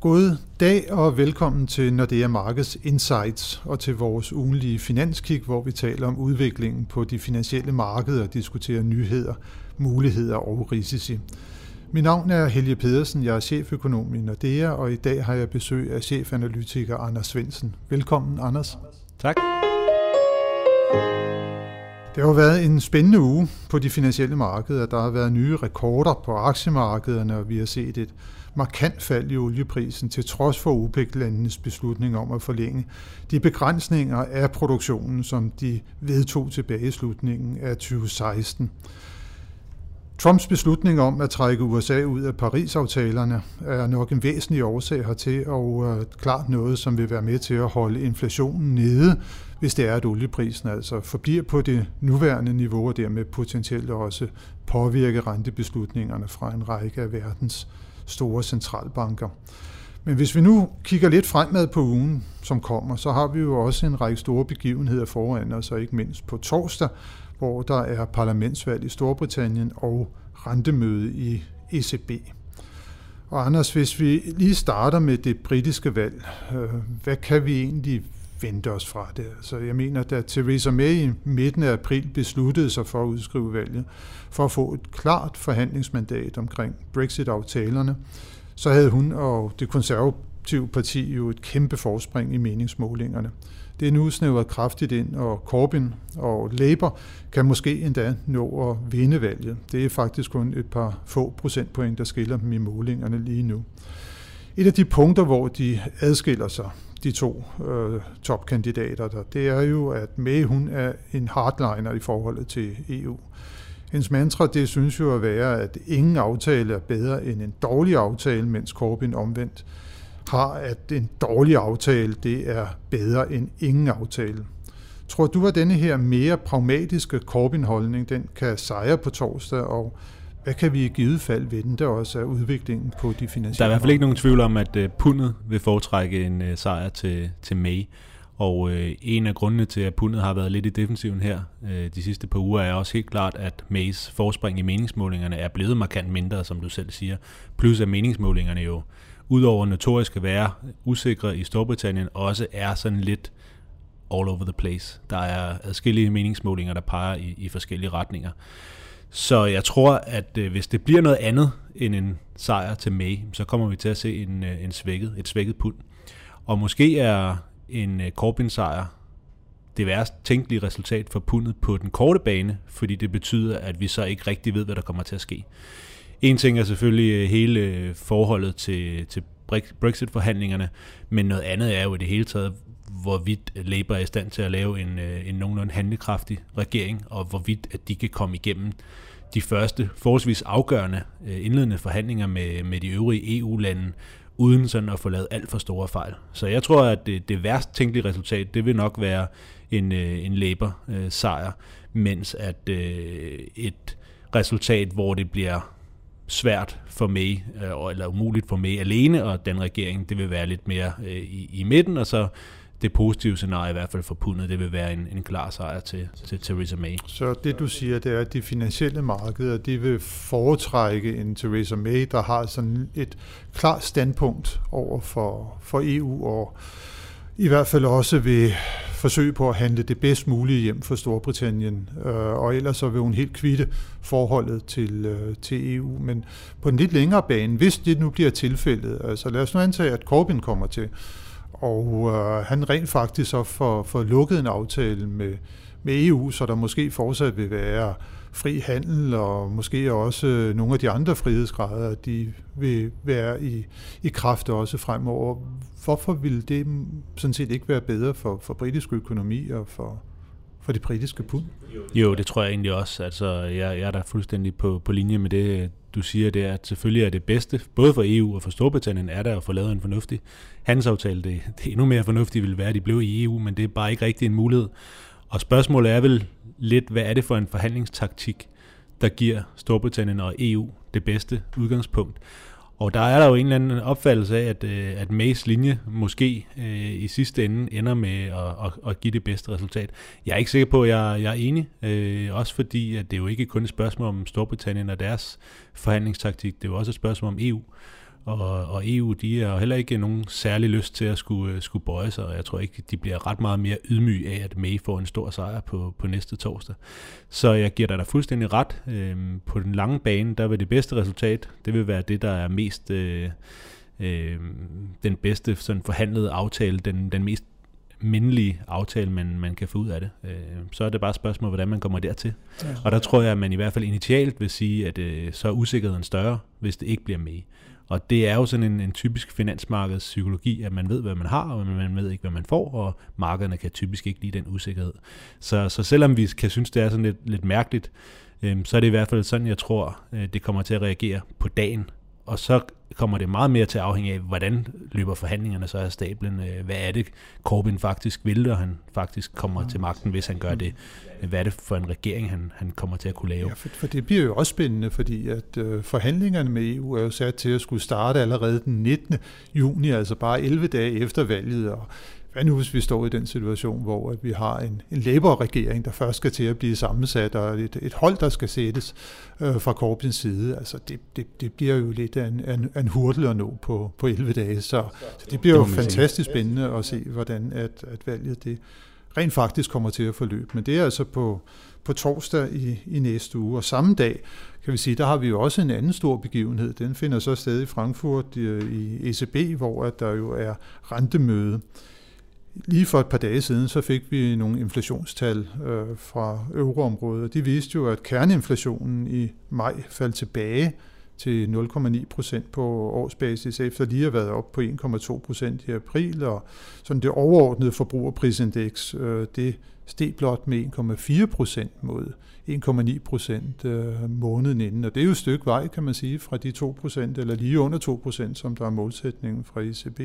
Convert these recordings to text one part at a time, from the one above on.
God dag og velkommen til Nordea Markets Insights og til vores ugenlige finanskig, hvor vi taler om udviklingen på de finansielle markeder og diskuterer nyheder, muligheder og risici. Mit navn er Helge Pedersen, jeg er cheføkonom i Nordea, og i dag har jeg besøg af chefanalytiker Anders Svensen. Velkommen, Anders. Tak. Det har været en spændende uge på de finansielle markeder. Der har været nye rekorder på aktiemarkederne, og vi har set et markant fald i olieprisen til trods for OPEC-landenes beslutning om at forlænge de begrænsninger af produktionen, som de vedtog tilbage i slutningen af 2016. Trumps beslutning om at trække USA ud af Paris-aftalerne er nok en væsentlig årsag hertil, og øh, klart noget, som vil være med til at holde inflationen nede, hvis det er, at olieprisen altså forbliver på det nuværende niveau, og dermed potentielt også påvirke rentebeslutningerne fra en række af verdens store centralbanker. Men hvis vi nu kigger lidt fremad på ugen, som kommer, så har vi jo også en række store begivenheder foran os, og ikke mindst på torsdag, hvor der er parlamentsvalg i Storbritannien og rentemøde i ECB. Og Anders, hvis vi lige starter med det britiske valg, øh, hvad kan vi egentlig vente os fra det? Så jeg mener, da Theresa May i midten af april besluttede sig for at udskrive valget, for at få et klart forhandlingsmandat omkring Brexit-aftalerne, så havde hun og det konservative parti jo et kæmpe forspring i meningsmålingerne. Det er nu snævret kraftigt ind, og Corbyn og Labour kan måske endda nå at vinde valget. Det er faktisk kun et par få procentpoint, der skiller dem i målingerne lige nu. Et af de punkter, hvor de adskiller sig, de to øh, topkandidater der, det er jo, at May hun er en hardliner i forholdet til EU. Hendes mantra, det synes jo at være, at ingen aftale er bedre end en dårlig aftale, mens Corbyn omvendt har, at en dårlig aftale, det er bedre end ingen aftale. Tror du, at denne her mere pragmatiske Corbyn-holdning, den kan sejre på torsdag, og hvad kan vi i givet fald vente også af udviklingen på de finansielle Der er i hvert fald ikke nogen tvivl om, at øh, pundet vil foretrække en øh, sejr til, til May. Og øh, en af grundene til, at pundet har været lidt i defensiven her øh, de sidste par uger, er også helt klart, at Mays forspring i meningsmålingerne er blevet markant mindre, som du selv siger. Plus at meningsmålingerne jo, udover notorisk at være usikre i Storbritannien, også er sådan lidt all over the place. Der er adskillige meningsmålinger, der peger i, i forskellige retninger. Så jeg tror, at øh, hvis det bliver noget andet end en sejr til May, så kommer vi til at se en, øh, en svækket, et svækket pund. Og måske er en øh, Corbyn-sejr det værst tænkelige resultat for pundet på den korte bane, fordi det betyder, at vi så ikke rigtig ved, hvad der kommer til at ske. En ting er selvfølgelig øh, hele forholdet til, til Brexit-forhandlingerne, men noget andet er jo i det hele taget, hvorvidt Labour er i stand til at lave en, øh, en nogenlunde handlekraftig regering, og hvorvidt at de kan komme igennem de første forholdsvis afgørende øh, indledende forhandlinger med, med de øvrige EU-lande, uden sådan at få lavet alt for store fejl. Så jeg tror, at det, det værst tænkelige resultat, det vil nok være en, øh, en Labour-sejr, mens at et resultat, hvor det bliver svært for mig, eller umuligt for mig alene, og den regering, det vil være lidt mere i, i midten, og så det positive scenarie, i hvert fald for pundet, det vil være en, en klar sejr til, til Theresa May. Så det du siger, det er, at de finansielle markeder, de vil foretrække en Theresa May, der har sådan et klart standpunkt over for, for EU, og i hvert fald også vil forsøge på at handle det bedst mulige hjem for Storbritannien, øh, og ellers så vil hun helt kvitte forholdet til, øh, til EU. Men på en lidt længere bane, hvis det nu bliver tilfældet, altså lad os nu antage, at Corbyn kommer til, og øh, han rent faktisk så får, får lukket en aftale med, med EU, så der måske fortsat vil være fri handel, og måske også øh, nogle af de andre frihedsgrader, de vil være i, i kraft også fremover. Hvorfor ville det sådan set ikke være bedre for, for britisk økonomi og for, for det britiske pund? Jo, det tror jeg egentlig også. Altså, jeg, jeg er da fuldstændig på, på linje med det, du siger, det er, at selvfølgelig er det bedste, både for EU og for Storbritannien, er der at få lavet en fornuftig handelsaftale. Det, det er endnu mere fornuftigt ville være, at de blev i EU, men det er bare ikke rigtig en mulighed. Og spørgsmålet er vel lidt, hvad er det for en forhandlingstaktik, der giver Storbritannien og EU det bedste udgangspunkt? Og der er der jo en eller anden opfattelse af, at, øh, at Mays linje måske øh, i sidste ende ender med at, at, at give det bedste resultat. Jeg er ikke sikker på, at jeg, jeg er enig, øh, også fordi at det er jo ikke kun et spørgsmål om Storbritannien og deres forhandlingstaktik, det er jo også et spørgsmål om EU. Og, og EU, de har heller ikke nogen særlig lyst til at skulle, øh, skulle bøje sig, og jeg tror ikke, de bliver ret meget mere ydmyge af, at May får en stor sejr på, på næste torsdag. Så jeg giver dig da fuldstændig ret. Øhm, på den lange bane, der vil det bedste resultat, det vil være det, der er mest... Øh, øh, den bedste sådan forhandlede aftale, den, den mest mindelige aftale, man, man kan få ud af det. Øh, så er det bare et spørgsmål, hvordan man kommer dertil. Ja. Og der tror jeg, at man i hvert fald initialt vil sige, at øh, så er usikkerheden større, hvis det ikke bliver med. Og det er jo sådan en, en typisk finansmarkeds psykologi, at man ved, hvad man har, og man ved ikke, hvad man får, og markederne kan typisk ikke lide den usikkerhed. Så, så selvom vi kan synes, det er sådan lidt, lidt mærkeligt, øh, så er det i hvert fald sådan, jeg tror, øh, det kommer til at reagere på dagen, og så kommer det meget mere til at afhænge af, hvordan løber forhandlingerne så af stablen. Øh, hvad er det, Corbyn faktisk vil, og han faktisk kommer til magten, hvis han gør det? Hvad er det for en regering, han, han kommer til at kunne lave? Ja, for, for det bliver jo også spændende, fordi at øh, forhandlingerne med EU er jo sat til at skulle starte allerede den 19. juni, altså bare 11 dage efter valget, og hvad nu hvis vi står i den situation, hvor at vi har en, en Labour-regering, der først skal til at blive sammensat, og et, et hold, der skal sættes øh, fra Corbyns side? Altså det, det, det bliver jo lidt af en, en, en hurtig at nå på, på 11 dage, så, så det bliver jo fantastisk spændende at se, hvordan at, at valget det rent faktisk kommer til at forløbe. Men det er altså på, på torsdag i, i næste uge, og samme dag, kan vi sige, der har vi jo også en anden stor begivenhed. Den finder så sted i Frankfurt i, i ECB, hvor at der jo er rentemøde. Lige for et par dage siden, så fik vi nogle inflationstal øh, fra euroområdet. De viste jo, at kerneinflationen i maj faldt tilbage til 0,9 procent på årsbasis, efter lige at have været op på 1,2 procent i april, og sådan det overordnede forbrugerprisindeks, øh, det steg blot med 1,4 procent mod 1,9 procent øh, måneden inden. Og det er jo et stykke vej, kan man sige, fra de 2 procent, eller lige under 2 procent, som der er målsætningen fra ECB.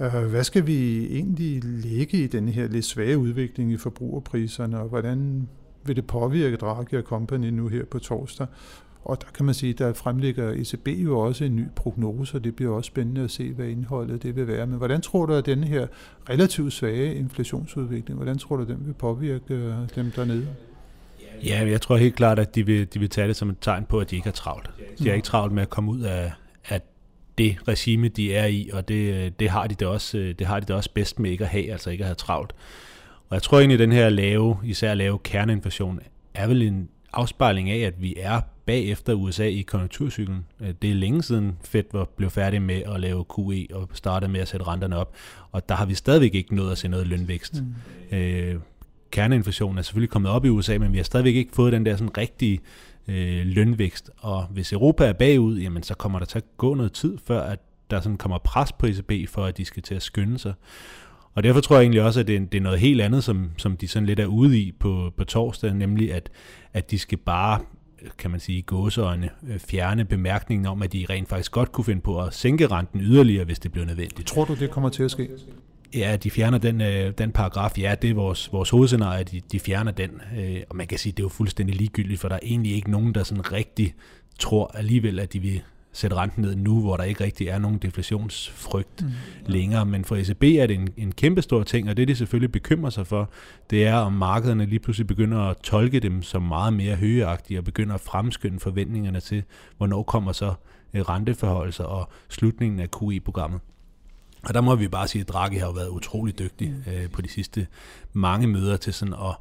Øh, hvad skal vi egentlig lægge i den her lidt svage udvikling i forbrugerpriserne, og hvordan vil det påvirke Draghi og Company nu her på torsdag? Og der kan man sige, der fremlægger ECB jo også en ny prognose, og det bliver også spændende at se, hvad indholdet det vil være. Men hvordan tror du, at denne her relativt svage inflationsudvikling, hvordan tror du, den vil påvirke øh, dem dernede? Ja, jeg tror helt klart, at de vil, de vil tage det som et tegn på, at de ikke har travlt. De har ikke travlt med at komme ud af, af det regime, de er i, og det, det, har de da også, det har de da også bedst med ikke at have, altså ikke at have travlt. Og jeg tror egentlig, at den her lave, især lave kerneinflation, er vel en afspejling af, at vi er bagefter USA i konjunkturcyklen. Det er længe siden Fed var blevet færdig med at lave QE og startede med at sætte renterne op, og der har vi stadigvæk ikke nået at se noget lønvækst. Mm. Øh, kerneinflationen er selvfølgelig kommet op i USA, men vi har stadigvæk ikke fået den der sådan rigtige øh, Øh, lønvækst. Og hvis Europa er bagud, jamen så kommer der til at gå noget tid, før at der sådan kommer pres på ECB, for at de skal til at skynde sig. Og derfor tror jeg egentlig også, at det det er noget helt andet, som, som de sådan lidt er ude i på, på torsdag, nemlig at, at de skal bare kan man sige, gåseøjne øh, fjerne bemærkningen om, at de rent faktisk godt kunne finde på at sænke renten yderligere, hvis det blev nødvendigt. Tror du, det kommer til at ske? Ja, de fjerner den, øh, den paragraf. Ja, det er vores, vores hovedscenarie, de, de fjerner den. Øh, og man kan sige, det er jo fuldstændig ligegyldigt, for der er egentlig ikke nogen, der sådan rigtig tror alligevel, at de vil sætte renten ned nu, hvor der ikke rigtig er nogen deflationsfrygt mm. længere. Men for ECB er det en, en kæmpe stor ting, og det de selvfølgelig bekymrer sig for, det er, om markederne lige pludselig begynder at tolke dem som meget mere højeagtige og begynder at fremskynde forventningerne til, hvornår kommer så øh, renteforholdelser og slutningen af QE-programmet. Og der må vi bare sige, at Draghi har været utrolig dygtig mm. øh, på de sidste mange møder til sådan at,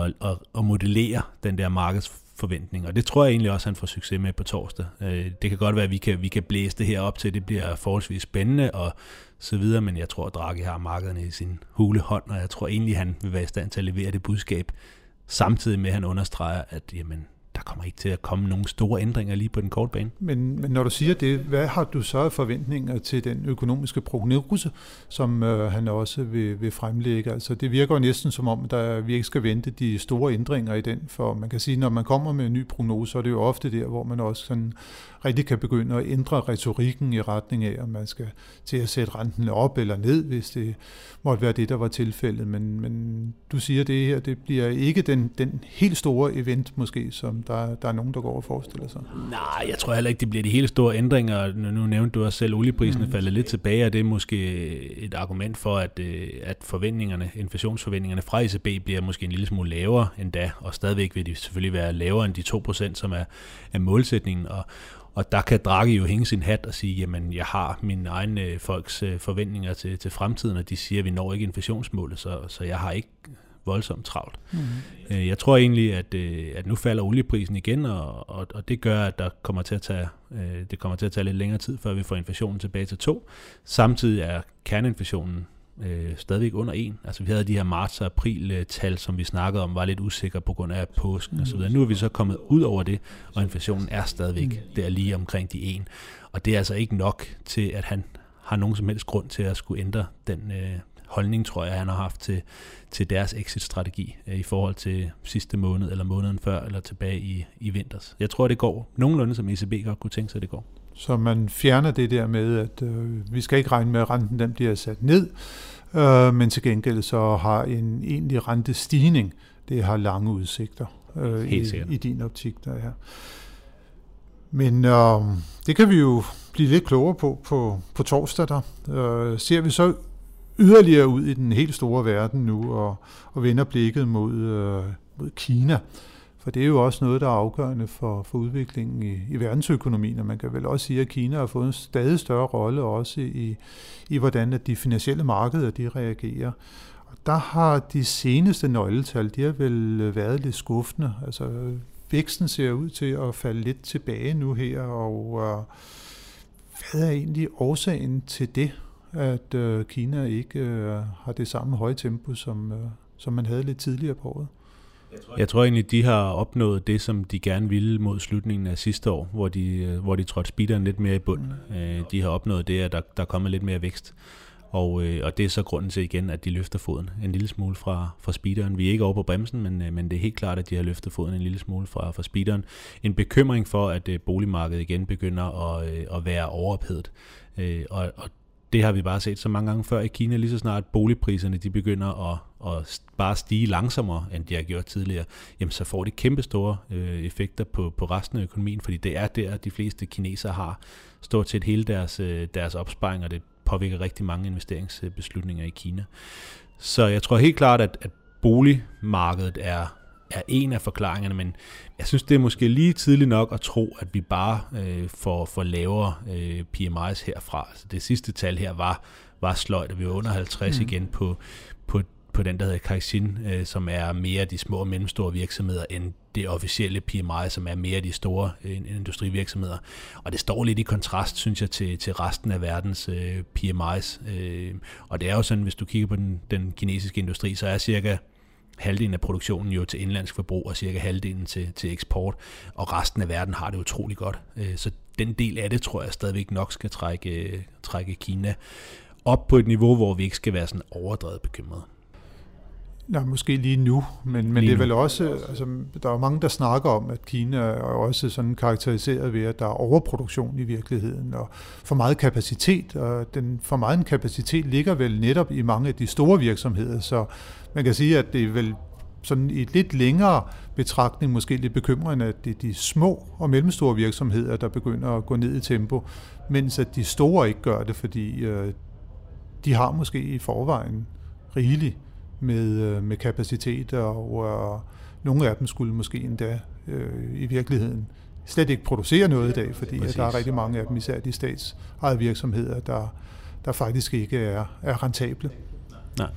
at, at, at modellere den der markedsforventning. Og det tror jeg egentlig også, han får succes med på torsdag. Øh, det kan godt være, at vi kan, vi kan blæse det her op til, det bliver forholdsvis spændende og så videre, men jeg tror, at Draghi har markederne i sin hule hånd, og jeg tror egentlig, han vil være i stand til at levere det budskab, samtidig med, at han understreger, at jamen, der kommer ikke til at komme nogle store ændringer lige på den korte bane. Men, men når du siger det, hvad har du så af forventninger til den økonomiske prognose, som øh, han også vil, vil fremlægge? Altså det virker jo næsten som om, der, vi ikke skal vente de store ændringer i den, for man kan sige, når man kommer med en ny prognose, så er det jo ofte der, hvor man også sådan rigtig kan begynde at ændre retorikken i retning af, om man skal til at sætte renten op eller ned, hvis det måtte være det, der var tilfældet. Men, men du siger, det her det bliver ikke den, den helt store event måske, som der, der er nogen, der går og forestiller sig. Nej, jeg tror heller ikke, det bliver de helt store ændringer. Nu nævnte du også selv, at olieprisen mm. faldet lidt tilbage, og det er måske et argument for, at, øh, at forventningerne, inflationsforventningerne fra ECB bliver måske en lille smule lavere end da, og stadigvæk vil de selvfølgelig være lavere end de 2%, som er, er målsætningen. Og, Og der kan Draghi jo hænge sin hat og sige, jamen jeg har mine egne folks forventninger til, til fremtiden, og de siger, at vi når ikke inflationsmålet, så, så jeg har ikke voldsomt travlt. Mm. Jeg tror egentlig, at, at nu falder olieprisen igen, og, og, og det gør, at der kommer til at tage, det kommer til at tage lidt længere tid, før vi får inflationen tilbage til to. Samtidig er kerneinflationen øh, stadigvæk under 1. Altså vi havde de her marts- og april-tal, som vi snakkede om, var lidt usikre på grund af påsken mm. osv. Nu er vi så kommet ud over det, og inflationen er stadigvæk mm. der lige omkring de 1. Og det er altså ikke nok til, at han har nogen som helst grund til at skulle ændre den øh, holdning, tror jeg, han har haft til, til deres exit-strategi øh, i forhold til sidste måned, eller måneden før, eller tilbage i, i vinters. Jeg tror, det går nogenlunde, som ECB godt kunne tænke sig, det går. Så man fjerner det der med, at øh, vi skal ikke regne med, at renten den bliver sat ned, øh, men til gengæld så har en egentlig rentestigning, det har lange udsigter øh, i, i din optik. Der er. Men øh, det kan vi jo blive lidt klogere på på, på torsdag. Der. Øh, ser vi så yderligere ud i den helt store verden nu og, og vender blikket mod, øh, mod Kina. For det er jo også noget, der er afgørende for, for udviklingen i, i verdensøkonomien, og man kan vel også sige, at Kina har fået en stadig større rolle også i, i hvordan at de finansielle markeder de reagerer. Og der har de seneste nøgletal, de har vel øh, været lidt skuffende. Altså væksten ser ud til at falde lidt tilbage nu her, og øh, hvad er egentlig årsagen til det, at uh, Kina ikke uh, har det samme høje tempo, som, uh, som man havde lidt tidligere på året? Jeg tror egentlig, de har opnået det, som de gerne ville mod slutningen af sidste år, hvor de, øh, hvor de trådte speederen lidt mere i bund. Mm. Øh, de har opnået det, at der, der er kommet lidt mere vækst. Og, øh, og det er så grunden til igen, at de løfter foden en lille smule fra, fra speederen. Vi er ikke over på bremsen, men, men det er helt klart, at de har løftet foden en lille smule fra, fra speederen. En bekymring for, at boligmarkedet igen begynder at, at være overophedet. Og, og det har vi bare set så mange gange før i Kina, lige så snart boligpriserne de begynder at, at bare stige langsommere, end de har gjort tidligere, jamen så får det kæmpe store øh, effekter på, på resten af økonomien, fordi det er der, de fleste kinesere har stort set hele deres, øh, deres opsparing, og det påvirker rigtig mange investeringsbeslutninger i Kina. Så jeg tror helt klart, at, at boligmarkedet er er en af forklaringerne, men jeg synes, det er måske lige tidligt nok at tro, at vi bare øh, får, får lavere øh, PMI's herfra. Altså det sidste tal her var, var sløjt, og vi var under 50 mm. igen på, på, på den, der hedder Caixin, øh, som er mere de små og mellemstore virksomheder, end det officielle PMI, som er mere de store øh, industrivirksomheder. Og det står lidt i kontrast, synes jeg, til, til resten af verdens øh, PMI's. Øh, og det er jo sådan, hvis du kigger på den, den kinesiske industri, så er cirka halvdelen af produktionen jo til indlandsk forbrug og cirka halvdelen til, til eksport, og resten af verden har det utrolig godt. Øh, så den del af det tror jeg stadigvæk nok skal trække, øh, trække Kina op på et niveau, hvor vi ikke skal være sådan overdrevet bekymrede. Nej, måske lige nu, men, men lige det er vel også, altså, der er mange, der snakker om, at Kina er også sådan karakteriseret ved, at der er overproduktion i virkeligheden, og for meget kapacitet, og den for meget kapacitet ligger vel netop i mange af de store virksomheder, så man kan sige, at det er vel sådan i et lidt længere betragtning måske lidt bekymrende, at det er de små og mellemstore virksomheder, der begynder at gå ned i tempo, mens at de store ikke gør det, fordi øh, de har måske i forvejen rigeligt med, øh, med kapacitet, og øh, nogle af dem skulle måske endda øh, i virkeligheden slet ikke producere noget i dag, fordi at der er rigtig mange af dem, især de statsejede virksomheder, der, der faktisk ikke er, er rentable. Nej.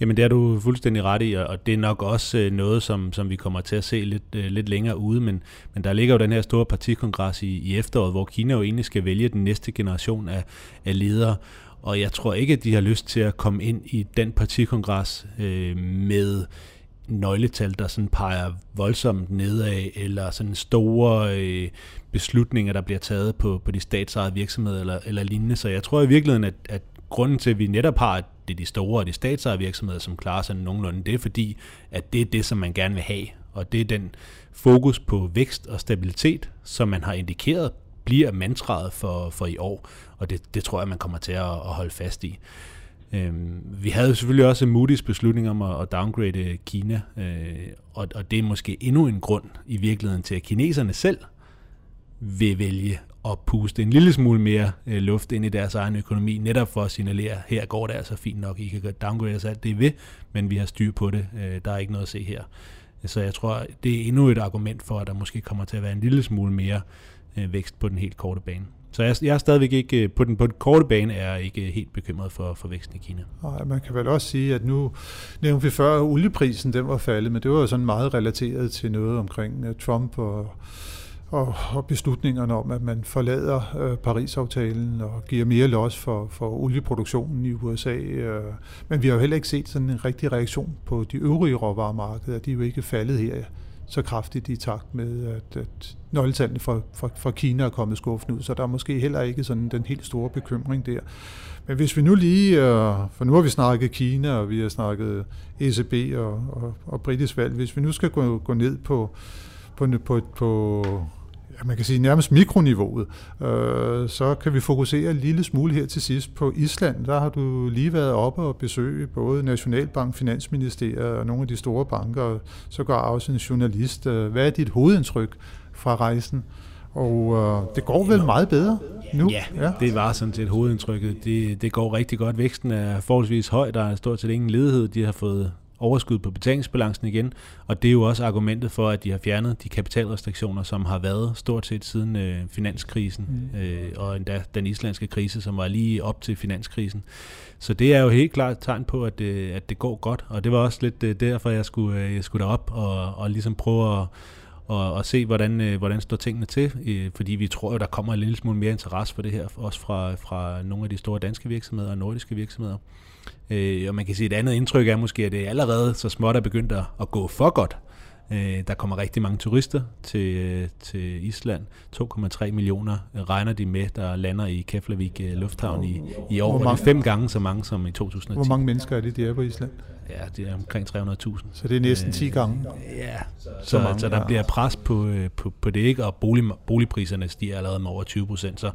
Jamen det er du fuldstændig ret i, og det er nok også øh, noget, som, som vi kommer til at se lidt, øh, lidt længere ude, men, men der ligger jo den her store partikongres i, i efteråret, hvor Kina jo egentlig skal vælge den næste generation af, af ledere, og jeg tror ikke, at de har lyst til at komme ind i den partikongres øh, med nøgletal, der sådan peger voldsomt nedad, eller sådan store øh, beslutninger, der bliver taget på, på de statsejede virksomheder eller, eller lignende. Så jeg tror i virkeligheden, at, at grunden til, at vi netop har, det er de store og de statsejede virksomheder, som klarer sig nogenlunde, det er fordi, at det er det, som man gerne vil have. Og det er den fokus på vækst og stabilitet, som man har indikeret bliver mantraet for, for i år, og det, det tror jeg, man kommer til at, at holde fast i. Øhm, vi havde selvfølgelig også Moody's beslutning om at, at downgrade Kina, øh, og, og det er måske endnu en grund i virkeligheden til, at kineserne selv vil vælge at puste en lille smule mere øh, luft ind i deres egen økonomi, netop for at signalere, her går det altså fint nok, I kan downgrade os alt det ved, men vi har styr på det, øh, der er ikke noget at se her. Så jeg tror, det er endnu et argument for, at der måske kommer til at være en lille smule mere øh, vækst på den helt korte bane. Så jeg, jeg er stadigvæk ikke, øh, på den, på den korte bane er jeg ikke øh, helt bekymret for, for væksten i Kina. Nej, man kan vel også sige, at nu nævnte vi før, at olieprisen den var faldet, men det var jo sådan meget relateret til noget omkring øh, Trump og, og, og beslutningerne om, at man forlader øh, Paris-aftalen og giver mere los for, for olieproduktionen i USA. Øh. Men vi har jo heller ikke set sådan en rigtig reaktion på de øvrige råvaremarkeder. De er jo ikke faldet her så kraftigt i takt med, at, at nøgletallene fra, fra, fra Kina er kommet skuffen ud, så der er måske heller ikke sådan den helt store bekymring der. Men hvis vi nu lige, øh, for nu har vi snakket Kina, og vi har snakket ECB og, og, og britisk valg, hvis vi nu skal gå, gå ned på, på, på, på man kan sige nærmest mikroniveauet, øh, så kan vi fokusere en lille smule her til sidst på Island. Der har du lige været oppe og besøge både Nationalbank, Finansministeriet og nogle af de store banker, så går også en journalist. Øh, hvad er dit hovedindtryk fra rejsen? Og øh, det går vel meget bedre nu? Ja, ja, det var sådan set hovedindtrykket. Det, det går rigtig godt. Væksten er forholdsvis høj. Der er stort set ingen ledighed. De har fået overskud på betalingsbalancen igen, og det er jo også argumentet for, at de har fjernet de kapitalrestriktioner, som har været stort set siden øh, finanskrisen, mm. øh, og endda den islandske krise, som var lige op til finanskrisen. Så det er jo helt klart et tegn på, at, øh, at det går godt, og det var også lidt øh, derfor, jeg skulle, øh, jeg skulle derop og, og ligesom prøve at og, og se, hvordan, øh, hvordan står tingene til, øh, fordi vi tror jo, der kommer en lille smule mere interesse for det her, også fra, fra nogle af de store danske virksomheder og nordiske virksomheder. Øh, og man kan sige, at et andet indtryk er måske, at det allerede så småt er begyndt at, at gå for godt. Øh, der kommer rigtig mange turister til, øh, til Island. 2,3 millioner regner de med, der lander i Keflavik øh, Lufthavn i, i år. Hvor mange, fem gange så mange som i 2010. Hvor mange mennesker er det, de er på Island? Ja, det er omkring 300.000. Så det er næsten 10 gange? Ja, så, så, mange, så der ja. bliver pres på, på, på det ikke, og bolig, boligpriserne stiger allerede med over 20 procent. Så,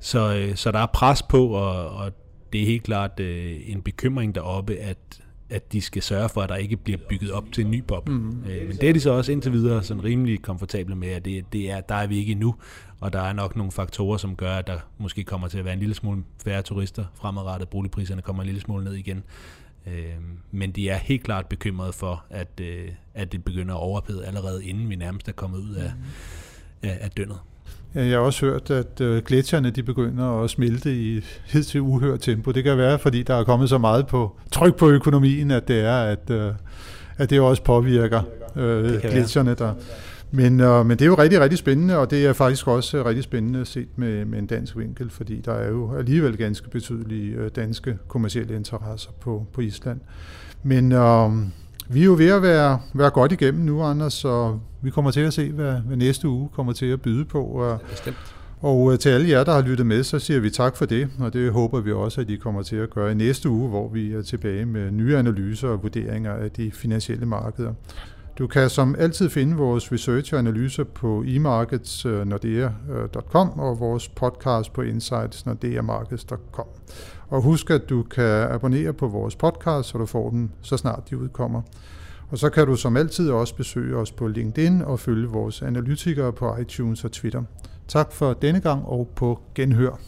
så, så der er pres på, og, og det er helt klart øh, en bekymring deroppe, at, at de skal sørge for, at der ikke bliver bygget op til en ny boble. Mm. Øh, men det er de så også indtil videre sådan rimelig komfortable med, at det, det er, der er vi ikke endnu, og der er nok nogle faktorer, som gør, at der måske kommer til at være en lille smule færre turister fremadrettet. Boligpriserne kommer en lille smule ned igen. Øh, men de er helt klart bekymrede for, at, øh, at det begynder at overpede allerede inden vi nærmest er kommet ud af, mm. af, af døgnet. Jeg har også hørt, at øh, gletsjerne de begynder at smelte i hidtil uhørt tempo. Det kan være, fordi der er kommet så meget på tryk på økonomien, at det er, at, øh, at det også påvirker øh, gletsjerne der. Men, øh, men det er jo rigtig, rigtig spændende, og det er faktisk også rigtig spændende set med, med en dansk vinkel, fordi der er jo alligevel ganske betydelige øh, danske kommersielle interesser på, på Island. Men øh, vi er jo ved at være, være godt igennem nu, Anders, så vi kommer til at se, hvad, hvad næste uge kommer til at byde på. Og, Bestemt. Og øh, til alle jer, der har lyttet med, så siger vi tak for det, og det håber vi også, at I kommer til at gøre i næste uge, hvor vi er tilbage med nye analyser og vurderinger af de finansielle markeder. Du kan som altid finde vores research og analyser på emarkets.nordea.com øh, øh, og vores podcast på insights.nordeamarkets.com. Og husk, at du kan abonnere på vores podcast, så du får den, så snart de udkommer. Og så kan du som altid også besøge os på LinkedIn og følge vores analytikere på iTunes og Twitter. Tak for denne gang og på genhør.